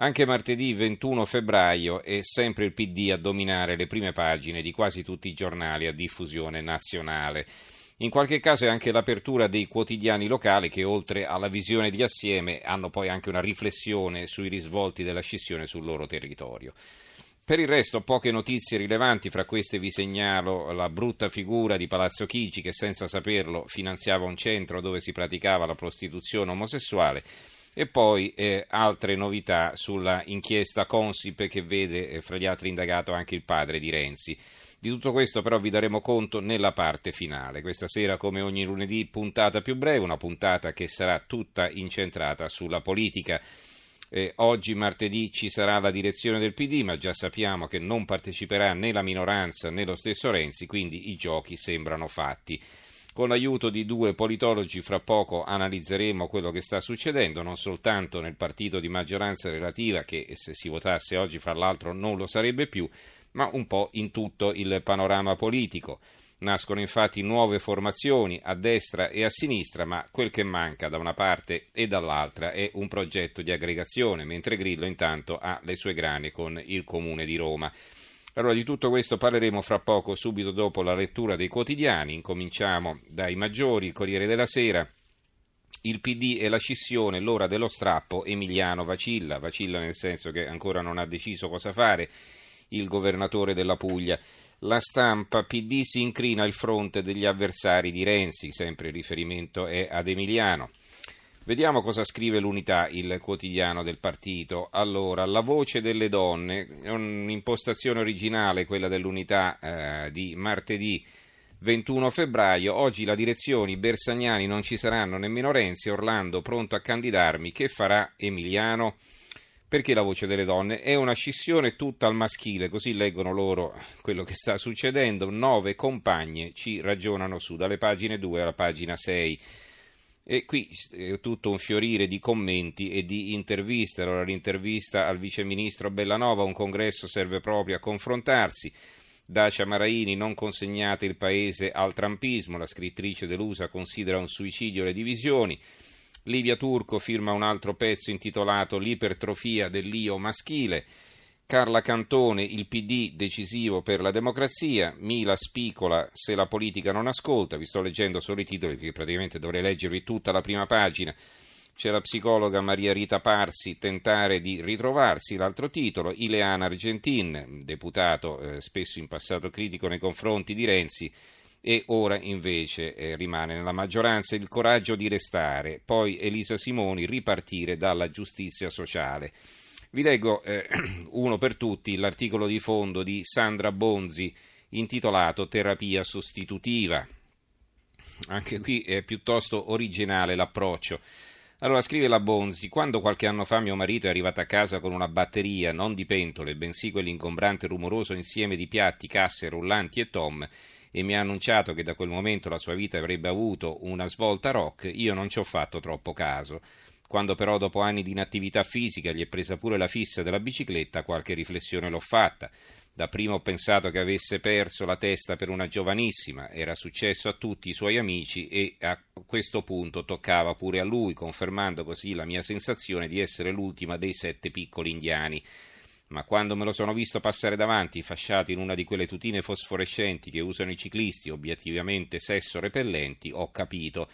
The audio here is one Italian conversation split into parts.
Anche martedì 21 febbraio è sempre il PD a dominare le prime pagine di quasi tutti i giornali a diffusione nazionale. In qualche caso è anche l'apertura dei quotidiani locali che oltre alla visione di assieme hanno poi anche una riflessione sui risvolti della scissione sul loro territorio. Per il resto poche notizie rilevanti, fra queste vi segnalo la brutta figura di Palazzo Chigi che senza saperlo finanziava un centro dove si praticava la prostituzione omosessuale e poi eh, altre novità sulla inchiesta Consip che vede eh, fra gli altri indagato anche il padre di Renzi. Di tutto questo però vi daremo conto nella parte finale. Questa sera, come ogni lunedì, puntata più breve, una puntata che sarà tutta incentrata sulla politica. Eh, oggi, martedì, ci sarà la direzione del PD, ma già sappiamo che non parteciperà né la minoranza né lo stesso Renzi, quindi i giochi sembrano fatti. Con l'aiuto di due politologi fra poco analizzeremo quello che sta succedendo, non soltanto nel partito di maggioranza relativa, che se si votasse oggi fra l'altro non lo sarebbe più, ma un po' in tutto il panorama politico. Nascono infatti nuove formazioni a destra e a sinistra, ma quel che manca da una parte e dall'altra è un progetto di aggregazione, mentre Grillo intanto ha le sue grane con il Comune di Roma. Allora di tutto questo parleremo fra poco, subito dopo la lettura dei quotidiani. Incominciamo dai maggiori, Corriere della Sera. Il PD e la scissione, l'ora dello strappo, Emiliano vacilla, vacilla nel senso che ancora non ha deciso cosa fare il governatore della Puglia. La stampa PD si incrina il fronte degli avversari di Renzi, sempre il riferimento è ad Emiliano. Vediamo cosa scrive l'Unità, il quotidiano del partito. Allora, la voce delle donne, è un'impostazione originale quella dell'Unità eh, di martedì 21 febbraio. Oggi la direzione, Bersagnani non ci saranno nemmeno Renzi, Orlando pronto a candidarmi. Che farà Emiliano? Perché la voce delle donne è una scissione tutta al maschile, così leggono loro quello che sta succedendo. Nove compagne ci ragionano su, dalle pagine 2 alla pagina 6. E qui è tutto un fiorire di commenti e di interviste. Allora, l'intervista al viceministro Bellanova, un congresso serve proprio a confrontarsi. Dacia Maraini, non consegnate il paese al trampismo. La scrittrice delusa considera un suicidio le divisioni. Livia Turco firma un altro pezzo intitolato L'ipertrofia dell'io maschile. Carla Cantone, il PD decisivo per la democrazia, Mila spicola se la politica non ascolta, vi sto leggendo solo i titoli perché praticamente dovrei leggervi tutta la prima pagina. C'è la psicologa Maria Rita Parsi, tentare di ritrovarsi, l'altro titolo, Ileana Argentin, deputato eh, spesso in passato critico nei confronti di Renzi, e ora invece eh, rimane nella maggioranza il coraggio di restare, poi Elisa Simoni ripartire dalla giustizia sociale. Vi leggo eh, uno per tutti l'articolo di fondo di Sandra Bonzi intitolato Terapia sostitutiva. Anche qui è piuttosto originale l'approccio. Allora scrive la Bonzi, quando qualche anno fa mio marito è arrivato a casa con una batteria, non di pentole, bensì quell'ingombrante e rumoroso insieme di piatti, casse, rullanti e tom, e mi ha annunciato che da quel momento la sua vita avrebbe avuto una svolta rock, io non ci ho fatto troppo caso. Quando però dopo anni di inattività fisica gli è presa pure la fissa della bicicletta, qualche riflessione l'ho fatta. Dapprima ho pensato che avesse perso la testa per una giovanissima, era successo a tutti i suoi amici e a questo punto toccava pure a lui, confermando così la mia sensazione di essere l'ultima dei sette piccoli indiani ma quando me lo sono visto passare davanti, fasciato in una di quelle tutine fosforescenti che usano i ciclisti, obiettivamente sesso repellenti, ho capito.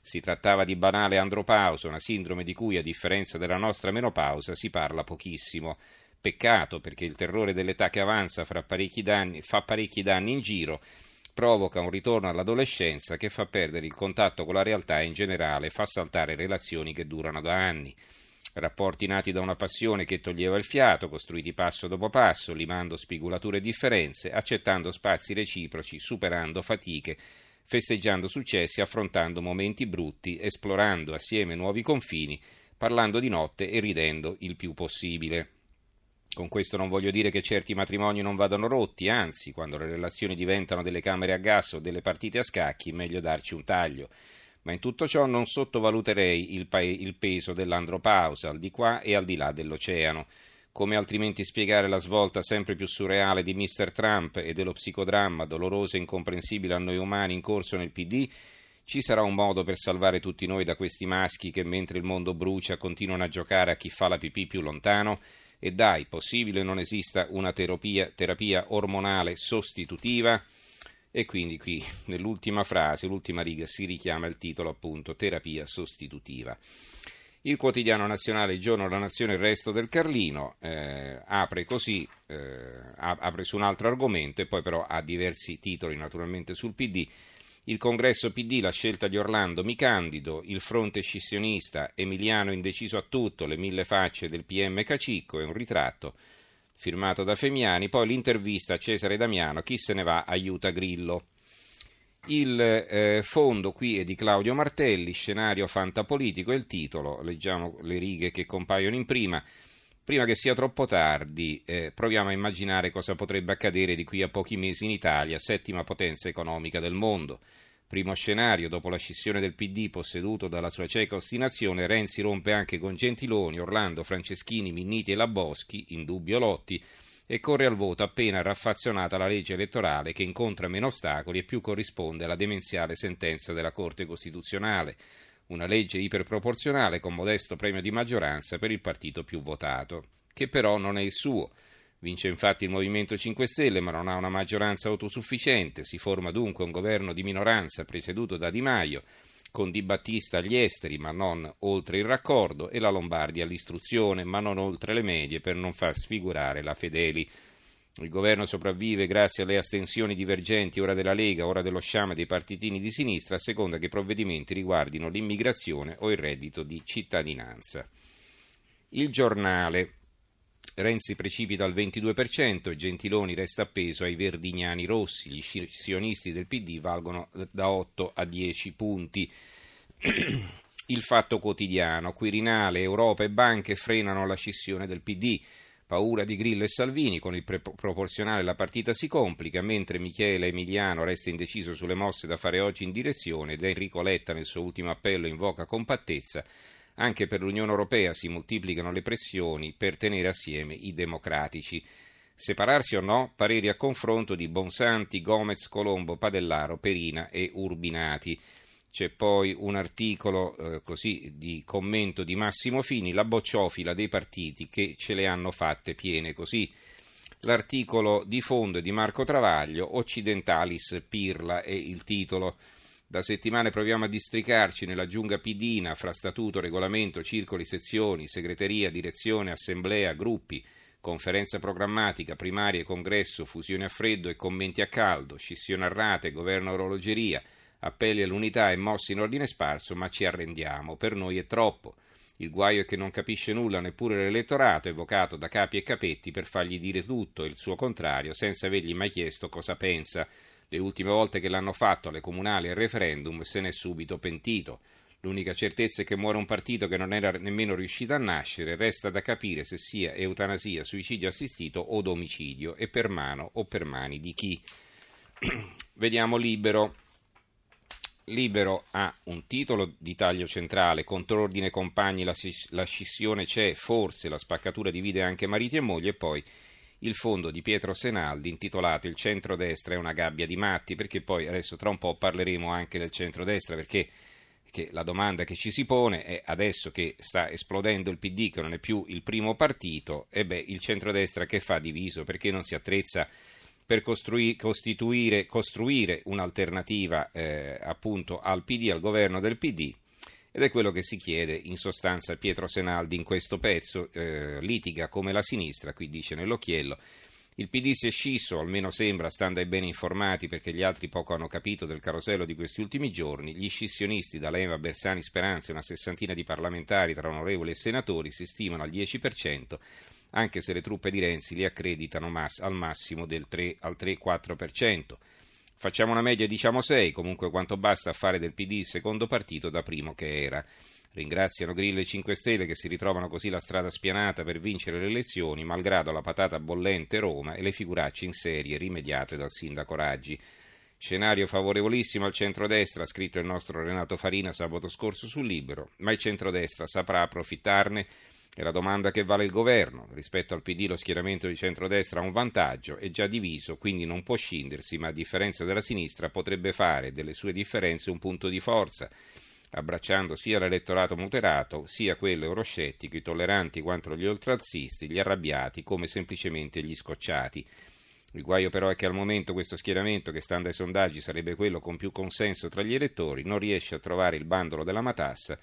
Si trattava di banale andropausa, una sindrome di cui, a differenza della nostra menopausa, si parla pochissimo. Peccato, perché il terrore dell'età che avanza parecchi danni, fa parecchi danni in giro, provoca un ritorno all'adolescenza che fa perdere il contatto con la realtà e in generale fa saltare relazioni che durano da anni. Rapporti nati da una passione che toglieva il fiato, costruiti passo dopo passo, limando spigolature e differenze, accettando spazi reciproci, superando fatiche, festeggiando successi, affrontando momenti brutti, esplorando assieme nuovi confini, parlando di notte e ridendo il più possibile. Con questo non voglio dire che certi matrimoni non vadano rotti, anzi, quando le relazioni diventano delle camere a gas o delle partite a scacchi, meglio darci un taglio. Ma in tutto ciò non sottovaluterei il, pa- il peso dell'andropausa, al di qua e al di là dell'oceano. Come altrimenti spiegare la svolta sempre più surreale di Mr. Trump e dello psicodramma doloroso e incomprensibile a noi umani in corso nel PD? Ci sarà un modo per salvare tutti noi da questi maschi che mentre il mondo brucia continuano a giocare a chi fa la pipì più lontano? E dai, possibile non esista una terapia, terapia ormonale sostitutiva? E quindi qui nell'ultima frase, l'ultima riga, si richiama il titolo appunto terapia sostitutiva. Il quotidiano nazionale, il giorno della nazione, il resto del Carlino, eh, apre così, eh, apre su un altro argomento e poi però ha diversi titoli naturalmente sul PD. Il congresso PD, la scelta di Orlando, mi candido, il fronte scissionista, Emiliano indeciso a tutto, le mille facce del PM Cacicco e un ritratto firmato da Femiani, poi l'intervista a Cesare Damiano, chi se ne va aiuta Grillo. Il eh, fondo qui è di Claudio Martelli, scenario fantapolitico, e il titolo, leggiamo le righe che compaiono in prima. Prima che sia troppo tardi, eh, proviamo a immaginare cosa potrebbe accadere di qui a pochi mesi in Italia, settima potenza economica del mondo. Primo scenario, dopo la scissione del PD posseduto dalla sua cieca ostinazione, Renzi rompe anche con Gentiloni, Orlando, Franceschini, Minniti e Laboschi, in dubbio Lotti, e corre al voto appena raffazionata la legge elettorale che incontra meno ostacoli e più corrisponde alla demenziale sentenza della Corte Costituzionale. Una legge iperproporzionale con modesto premio di maggioranza per il partito più votato, che però non è il suo. Vince infatti il Movimento 5 Stelle, ma non ha una maggioranza autosufficiente. Si forma dunque un governo di minoranza presieduto da Di Maio, con Di Battista agli esteri, ma non oltre il raccordo, e la Lombardia all'istruzione, ma non oltre le medie, per non far sfigurare la Fedeli. Il governo sopravvive grazie alle astensioni divergenti ora della Lega, ora dello sciame dei partitini di sinistra, a seconda che i provvedimenti riguardino l'immigrazione o il reddito di cittadinanza. Il giornale. Renzi precipita al 22% e Gentiloni resta appeso ai verdignani rossi. Gli scissionisti del PD valgono da 8 a 10 punti. Il fatto quotidiano. Quirinale, Europa e banche frenano la scissione del PD. Paura di Grillo e Salvini, con il pre- proporzionale la partita si complica, mentre Michele Emiliano resta indeciso sulle mosse da fare oggi in direzione ed Enrico Letta nel suo ultimo appello invoca compattezza. Anche per l'Unione Europea si moltiplicano le pressioni per tenere assieme i democratici. Separarsi o no? Pareri a confronto di Bonsanti, Gomez, Colombo, Padellaro, Perina e Urbinati. C'è poi un articolo eh, così di commento di Massimo Fini, la bocciofila dei partiti che ce le hanno fatte piene così. L'articolo di fondo è di Marco Travaglio, Occidentalis Pirla è il titolo. Da settimane proviamo a districarci nella giungla pidina fra statuto, regolamento, circoli, sezioni, segreteria, direzione, assemblea, gruppi, conferenza programmatica, primarie, congresso, fusione a freddo e commenti a caldo, scissione a rate, governo orologeria, appelli all'unità e mossi in ordine sparso, ma ci arrendiamo, per noi è troppo. Il guaio è che non capisce nulla neppure l'elettorato, evocato da capi e capetti per fargli dire tutto e il suo contrario, senza avergli mai chiesto cosa pensa. Le ultime volte che l'hanno fatto alle comunali e al referendum se n'è subito pentito. L'unica certezza è che muore un partito che non era nemmeno riuscito a nascere, resta da capire se sia eutanasia, suicidio assistito o domicidio e per mano o per mani di chi. Vediamo libero. Libero ha un titolo di taglio centrale, contrordine compagni, la scissione c'è, forse la spaccatura divide anche mariti e moglie e poi il fondo di Pietro Senaldi intitolato Il centrodestra è una gabbia di matti, perché poi adesso tra un po' parleremo anche del centrodestra, perché la domanda che ci si pone è adesso che sta esplodendo il PD, che non è più il primo partito, e beh, il centrodestra che fa diviso, perché non si attrezza per costruire, costruire un'alternativa eh, appunto al PD, al governo del PD, ed è quello che si chiede in sostanza Pietro Senaldi in questo pezzo, eh, litiga come la sinistra, qui dice nell'occhiello. Il PD si è scisso, almeno sembra, stando ai bene informati perché gli altri poco hanno capito del carosello di questi ultimi giorni. Gli scissionisti, D'Alema, Bersani, Speranza e una sessantina di parlamentari tra onorevoli e senatori si stimano al 10%, anche se le truppe di Renzi li accreditano mass- al massimo del 3 al 3-4%. Facciamo una media, diciamo 6, comunque quanto basta a fare del PD il secondo partito da primo che era. Ringraziano Grillo e 5 Stelle che si ritrovano così la strada spianata per vincere le elezioni, malgrado la patata bollente Roma e le figuracce in serie rimediate dal sindaco Raggi. Scenario favorevolissimo al centrodestra, ha scritto il nostro Renato Farina sabato scorso sul Libero, ma il centrodestra saprà approfittarne? È la domanda che vale il governo. Rispetto al PD lo schieramento di centrodestra ha un vantaggio, è già diviso, quindi non può scindersi, ma a differenza della sinistra potrebbe fare delle sue differenze un punto di forza, abbracciando sia l'elettorato moderato, sia quello euroscettico, i tolleranti quanto gli oltranzisti, gli arrabbiati come semplicemente gli scocciati. Il guaio però è che al momento questo schieramento, che stando ai sondaggi sarebbe quello con più consenso tra gli elettori, non riesce a trovare il bandolo della matassa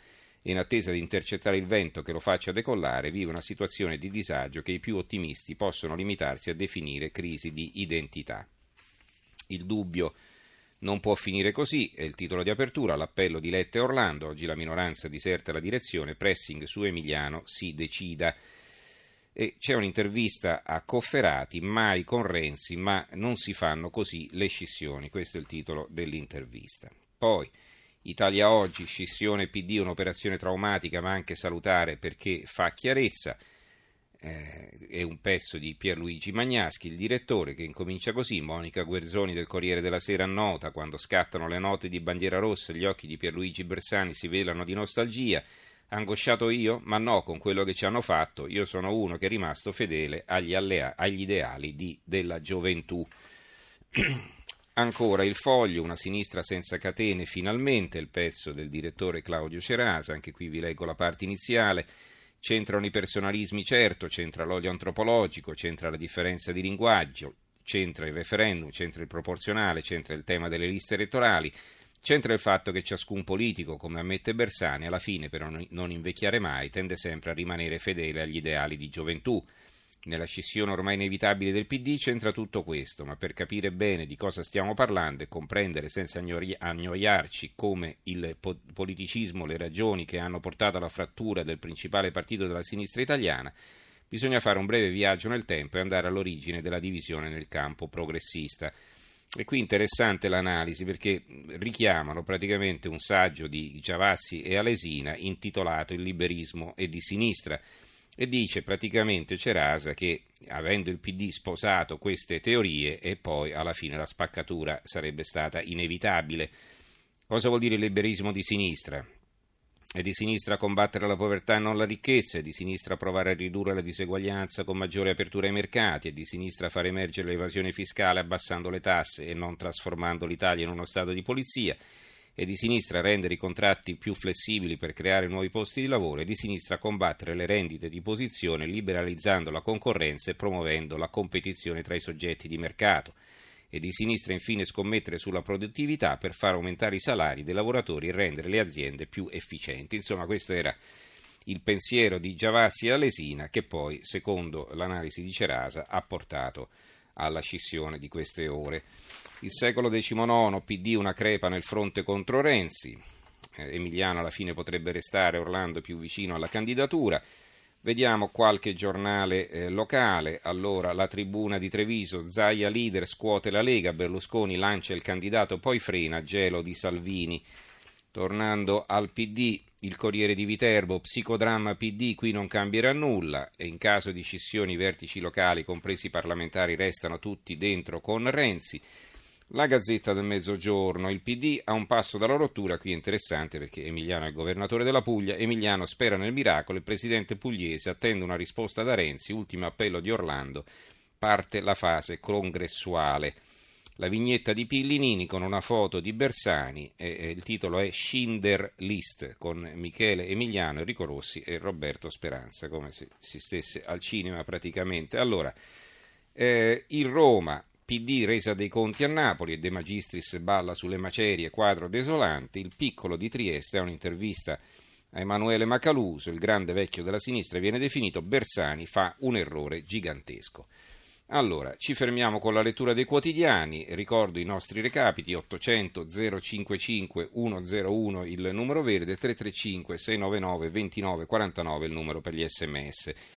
e in attesa di intercettare il vento che lo faccia decollare vive una situazione di disagio che i più ottimisti possono limitarsi a definire crisi di identità. Il dubbio non può finire così, è il titolo di apertura, l'appello di Letta e Orlando, oggi la minoranza diserta la direzione, pressing su Emiliano, si decida. E c'è un'intervista a Cofferati, mai con Renzi, ma non si fanno così le scissioni. Questo è il titolo dell'intervista. Poi, Italia Oggi, scissione PD, un'operazione traumatica ma anche salutare perché fa chiarezza. Eh, è un pezzo di Pierluigi Magnaschi, il direttore, che incomincia così. Monica Guerzoni del Corriere della Sera annota, quando scattano le note di bandiera rossa, gli occhi di Pierluigi Bersani si velano di nostalgia. Angosciato io? Ma no, con quello che ci hanno fatto, io sono uno che è rimasto fedele agli, allea- agli ideali di, della gioventù. Ancora il foglio, una sinistra senza catene, finalmente il pezzo del direttore Claudio Cerasa, anche qui vi leggo la parte iniziale. C'entrano i personalismi, certo, c'entra l'odio antropologico, c'entra la differenza di linguaggio, c'entra il referendum, c'entra il proporzionale, c'entra il tema delle liste elettorali, C'entra il fatto che ciascun politico, come ammette Bersani, alla fine per non invecchiare mai, tende sempre a rimanere fedele agli ideali di gioventù. Nella scissione ormai inevitabile del PD c'entra tutto questo, ma per capire bene di cosa stiamo parlando e comprendere senza annoiarci come il politicismo, le ragioni che hanno portato alla frattura del principale partito della sinistra italiana, bisogna fare un breve viaggio nel tempo e andare all'origine della divisione nel campo progressista. E qui interessante l'analisi perché richiamano praticamente un saggio di Giavazzi e Alesina intitolato Il liberismo è di sinistra e dice praticamente Cerasa che avendo il PD sposato queste teorie e poi alla fine la spaccatura sarebbe stata inevitabile. Cosa vuol dire il liberismo di sinistra? È di sinistra combattere la povertà e non la ricchezza, è di sinistra provare a ridurre la diseguaglianza con maggiore apertura ai mercati, è di sinistra far emergere l'evasione fiscale abbassando le tasse e non trasformando l'Italia in uno stato di polizia, è di sinistra rendere i contratti più flessibili per creare nuovi posti di lavoro, è di sinistra combattere le rendite di posizione liberalizzando la concorrenza e promuovendo la competizione tra i soggetti di mercato e di sinistra infine scommettere sulla produttività per far aumentare i salari dei lavoratori e rendere le aziende più efficienti. Insomma, questo era il pensiero di Giavazzi e Alesina che poi, secondo l'analisi di Cerasa, ha portato alla scissione di queste ore. Il secolo XIX, PD una crepa nel fronte contro Renzi. Eh, Emiliano alla fine potrebbe restare Orlando più vicino alla candidatura. Vediamo qualche giornale eh, locale. Allora, la tribuna di Treviso, Zaia leader scuote la Lega, Berlusconi lancia il candidato, poi frena, gelo di Salvini. Tornando al PD, il Corriere di Viterbo, psicodramma PD, qui non cambierà nulla e in caso di scissioni i vertici locali, compresi i parlamentari, restano tutti dentro con Renzi. La Gazzetta del Mezzogiorno, il PD a un passo dalla rottura, qui è interessante perché Emiliano è il governatore della Puglia, Emiliano spera nel miracolo, il presidente pugliese attende una risposta da Renzi, ultimo appello di Orlando, parte la fase congressuale. La vignetta di Pillinini con una foto di Bersani, e, il titolo è Schinder List con Michele Emiliano, Enrico Rossi e Roberto Speranza, come se si stesse al cinema praticamente. Allora, eh, il Roma PD resa dei conti a Napoli e De Magistris balla sulle macerie, quadro desolante. Il piccolo di Trieste ha un'intervista a Emanuele Macaluso, il grande vecchio della sinistra, viene definito Bersani fa un errore gigantesco. Allora, ci fermiamo con la lettura dei quotidiani, ricordo i nostri recapiti 800 055 101 il numero verde, 335 699 2949 il numero per gli sms.